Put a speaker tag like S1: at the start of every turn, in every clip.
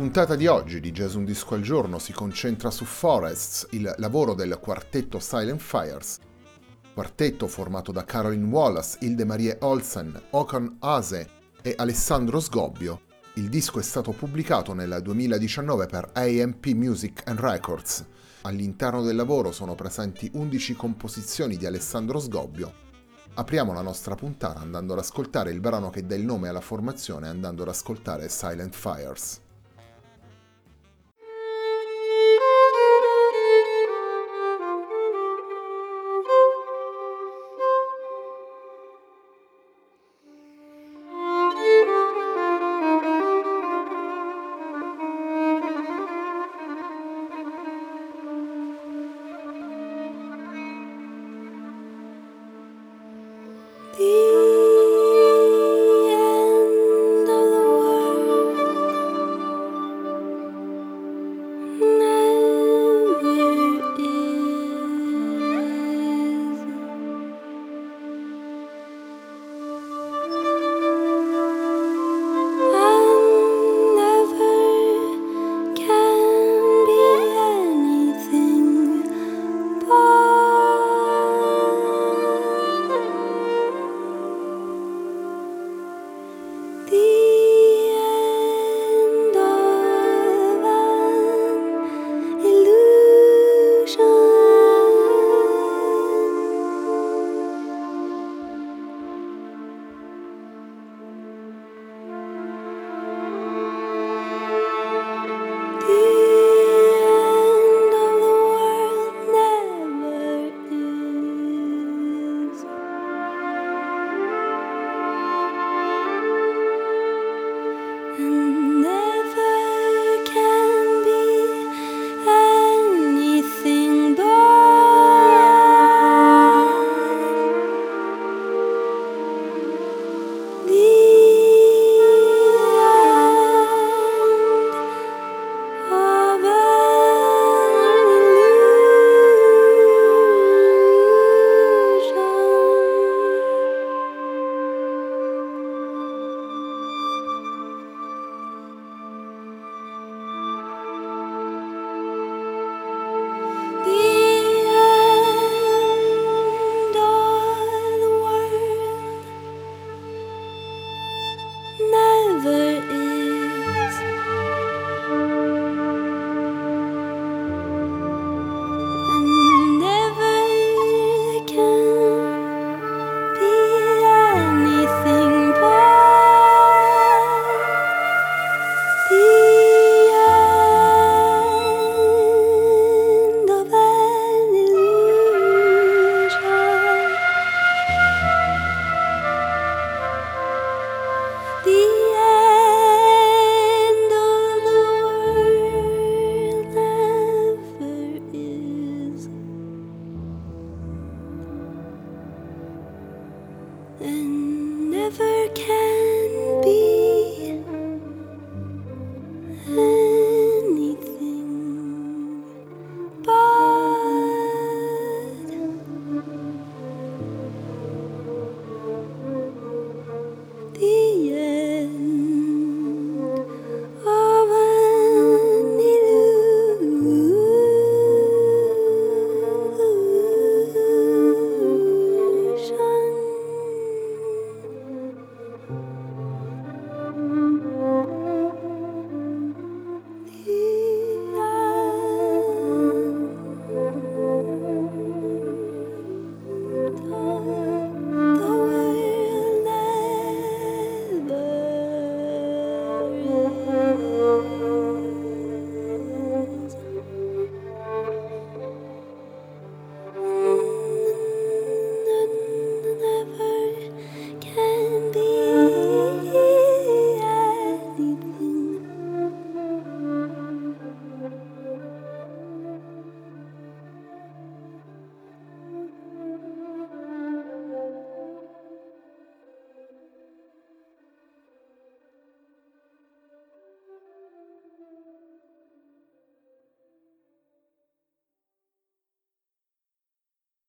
S1: Puntata di oggi di Jazz Un Disco al Giorno si concentra su Forests, il lavoro del quartetto Silent Fires. Quartetto formato da Caroline Wallace, Hilde Marie Olsen, Okan Ase e Alessandro Sgobbio. Il disco è stato pubblicato nel 2019 per AMP Music and Records. All'interno del lavoro sono presenti 11 composizioni di Alessandro Sgobbio. Apriamo la nostra puntata andando ad ascoltare il brano che dà il nome alla formazione andando ad ascoltare Silent Fires.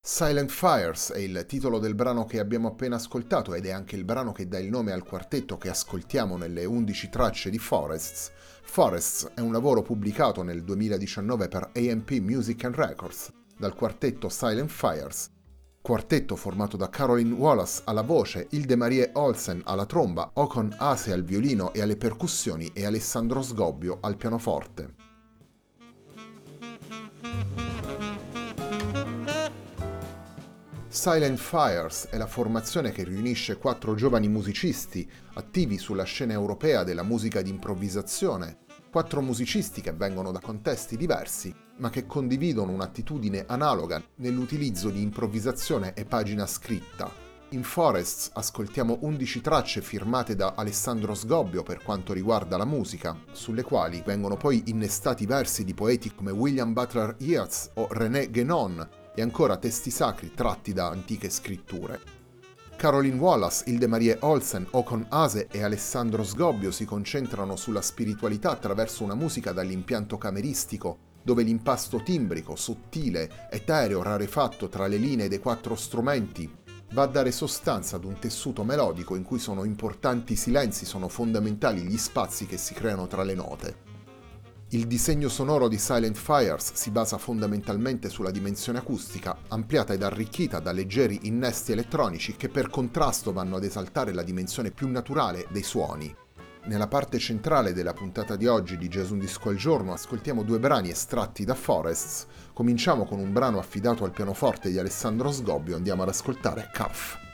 S1: Silent Fires è il titolo del brano che abbiamo appena ascoltato ed è anche il brano che dà il nome al quartetto che ascoltiamo nelle 11 tracce di Forests. Forests è un lavoro pubblicato nel 2019 per AMP Music and Records dal quartetto Silent Fires. Quartetto formato da Caroline Wallace alla voce, Hilde Marie Olsen alla tromba, Ocon Ase al violino e alle percussioni e Alessandro Sgobbio al pianoforte. Silent Fires è la formazione che riunisce quattro giovani musicisti attivi sulla scena europea della musica di improvvisazione, quattro musicisti che vengono da contesti diversi, ma che condividono un'attitudine analoga nell'utilizzo di improvvisazione e pagina scritta. In Forests ascoltiamo 11 tracce firmate da Alessandro Sgobbio per quanto riguarda la musica, sulle quali vengono poi innestati versi di poeti come William Butler Yeats o René Guénon, e ancora testi sacri tratti da antiche scritture. Caroline Wallace, Hilde Marie Olsen, Ocon Ase e Alessandro Sgobbio si concentrano sulla spiritualità attraverso una musica dall'impianto cameristico, dove l'impasto timbrico, sottile, etereo, rarefatto tra le linee dei quattro strumenti va a dare sostanza ad un tessuto melodico in cui sono importanti i silenzi, sono fondamentali gli spazi che si creano tra le note. Il disegno sonoro di Silent Fires si basa fondamentalmente sulla dimensione acustica, ampliata ed arricchita da leggeri innesti elettronici che per contrasto vanno ad esaltare la dimensione più naturale dei suoni. Nella parte centrale della puntata di oggi di Gesù Disco al giorno ascoltiamo due brani estratti da Forests. Cominciamo con un brano affidato al pianoforte di Alessandro Sgobbio, andiamo ad ascoltare Cuff.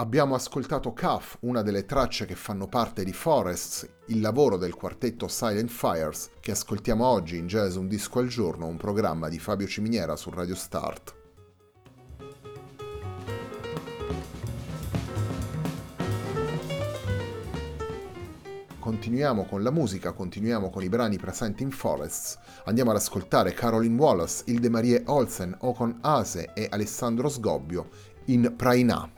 S1: Abbiamo ascoltato Cuff, una delle tracce che fanno parte di Forests, il lavoro del quartetto Silent Fires, che ascoltiamo oggi in Jazz Un Disco al Giorno, un programma di Fabio Ciminiera su Radio Start.
S2: continuiamo con la musica, continuiamo con i brani presenti in Forests. Andiamo ad ascoltare Caroline Wallace, Hilde Marie Olsen, Ocon Ase e Alessandro Sgobbio in Praina.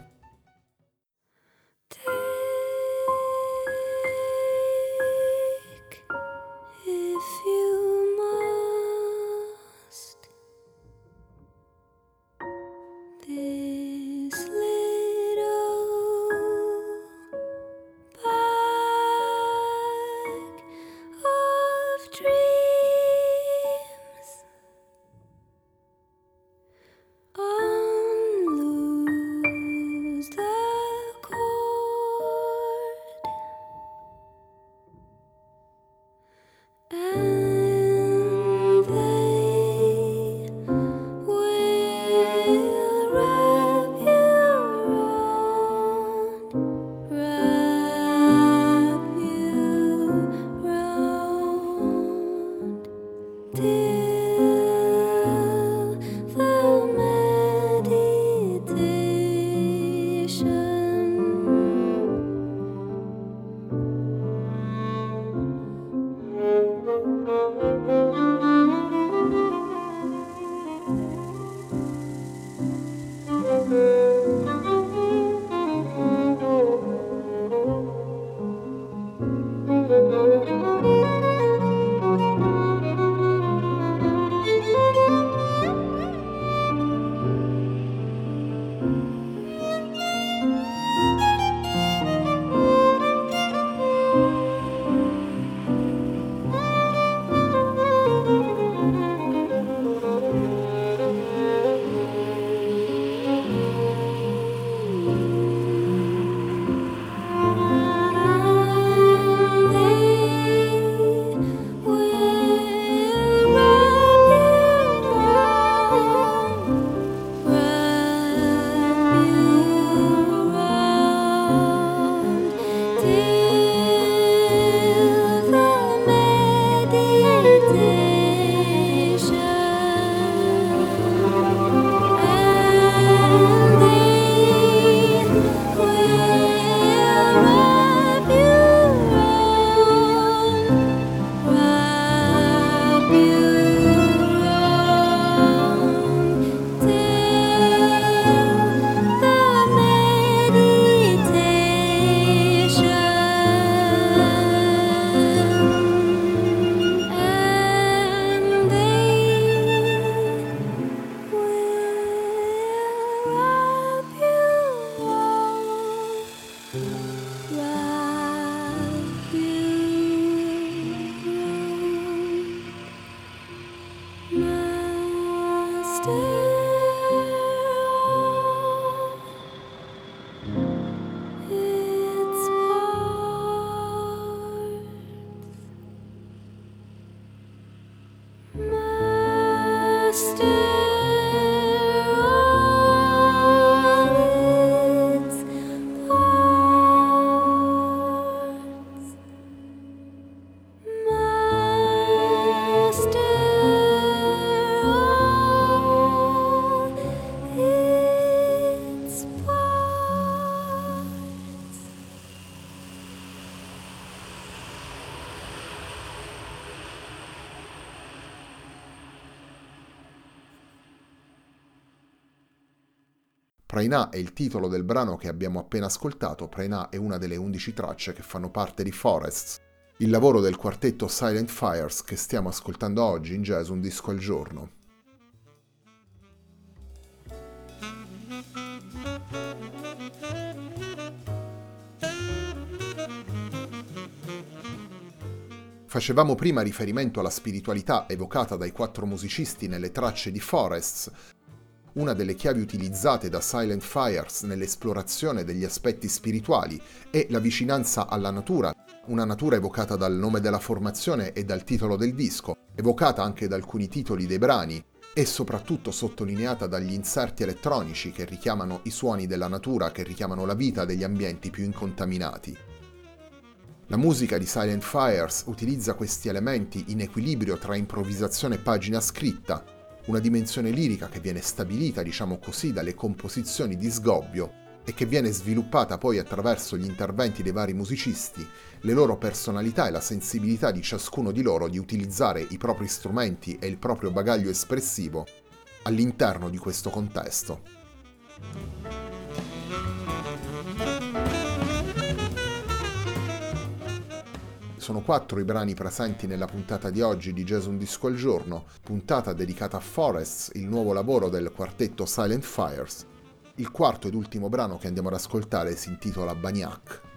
S2: Praina è il titolo del brano che abbiamo appena ascoltato. Praina è una delle 11 tracce che fanno parte di Forests, il lavoro del quartetto Silent Fires che stiamo ascoltando oggi in jazz un disco al giorno. Facevamo prima riferimento alla spiritualità evocata dai quattro musicisti nelle tracce di Forests, una delle chiavi utilizzate da Silent Fires nell'esplorazione degli aspetti spirituali è la vicinanza alla natura, una natura evocata dal nome della formazione e dal titolo del disco, evocata anche da alcuni titoli dei brani e soprattutto sottolineata dagli inserti elettronici che richiamano i suoni della natura, che richiamano la vita degli ambienti più incontaminati. La musica di Silent Fires utilizza questi elementi in equilibrio tra improvvisazione e pagina scritta, una dimensione lirica che viene stabilita, diciamo così, dalle composizioni di Sgobbio, e che viene sviluppata poi attraverso gli interventi dei vari musicisti, le loro personalità e la sensibilità di ciascuno di loro di utilizzare i propri strumenti e il proprio bagaglio espressivo all'interno di questo contesto. Sono quattro i brani presenti nella puntata di oggi di Jason Disco al giorno, puntata dedicata a Forests, il nuovo lavoro del quartetto Silent Fires, il quarto ed ultimo brano che andiamo ad ascoltare si intitola Bagnac.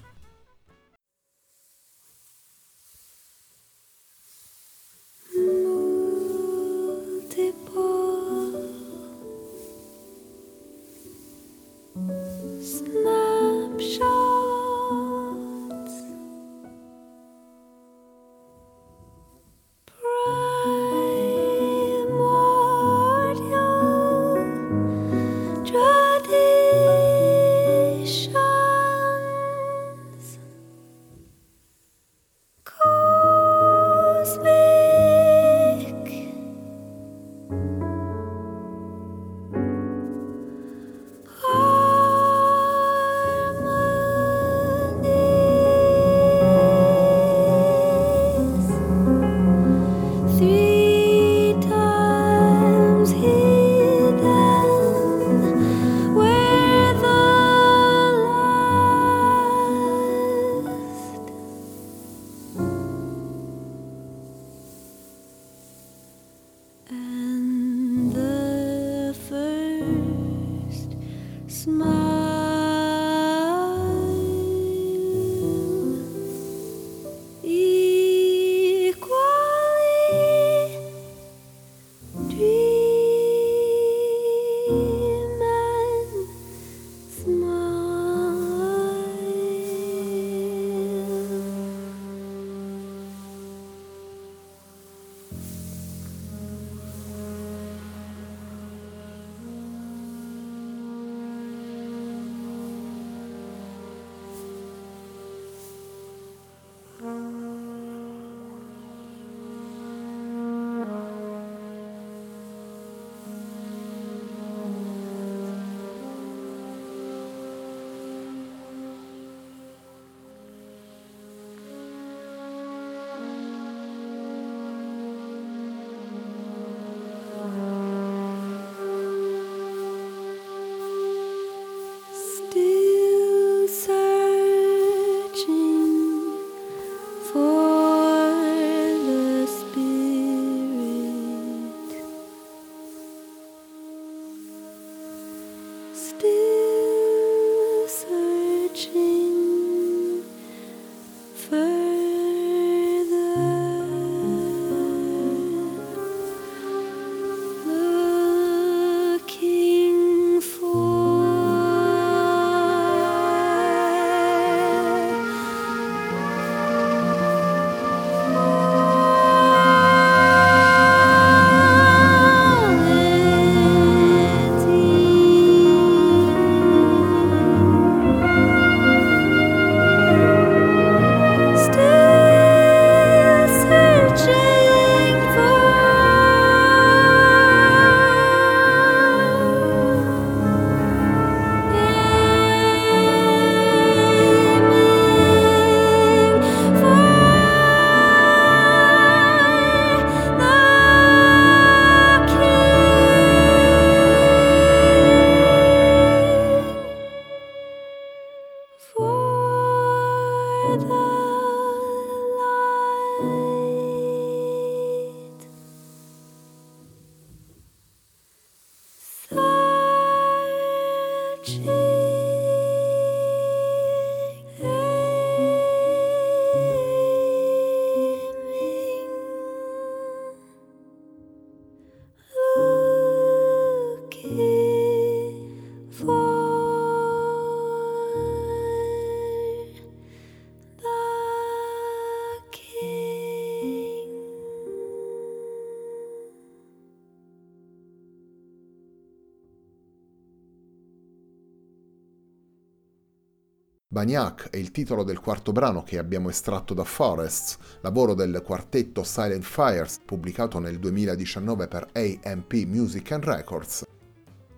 S2: Bagnac è il titolo del quarto brano che abbiamo estratto da Forests, lavoro del quartetto Silent Fires, pubblicato nel 2019 per AMP Music and Records.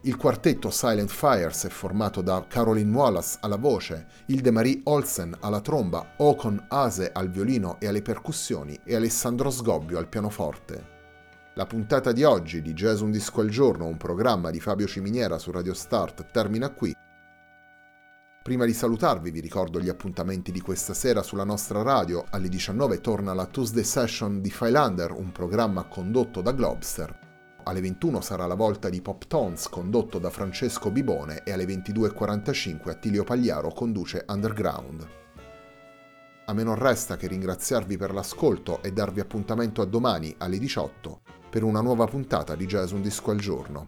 S1: Il quartetto Silent Fires è formato da Caroline Wallace alla voce, Hilde-Marie Olsen alla tromba, Ocon Ase al violino e alle percussioni e Alessandro Sgobbio al pianoforte. La puntata di oggi di Jazz Un Disco al Giorno, un programma di Fabio Ciminiera su Radio Start, termina qui. Prima di salutarvi vi ricordo gli appuntamenti di questa sera sulla nostra radio. Alle 19 torna la Tuesday Session di Philander, un programma condotto da Globster. Alle 21 sarà la volta di Pop Tones condotto da Francesco Bibone e alle 22.45 Attilio Pagliaro conduce Underground. A me non resta che ringraziarvi per l'ascolto e darvi appuntamento a domani alle 18 per una nuova puntata di Jazz Un Disco al Giorno.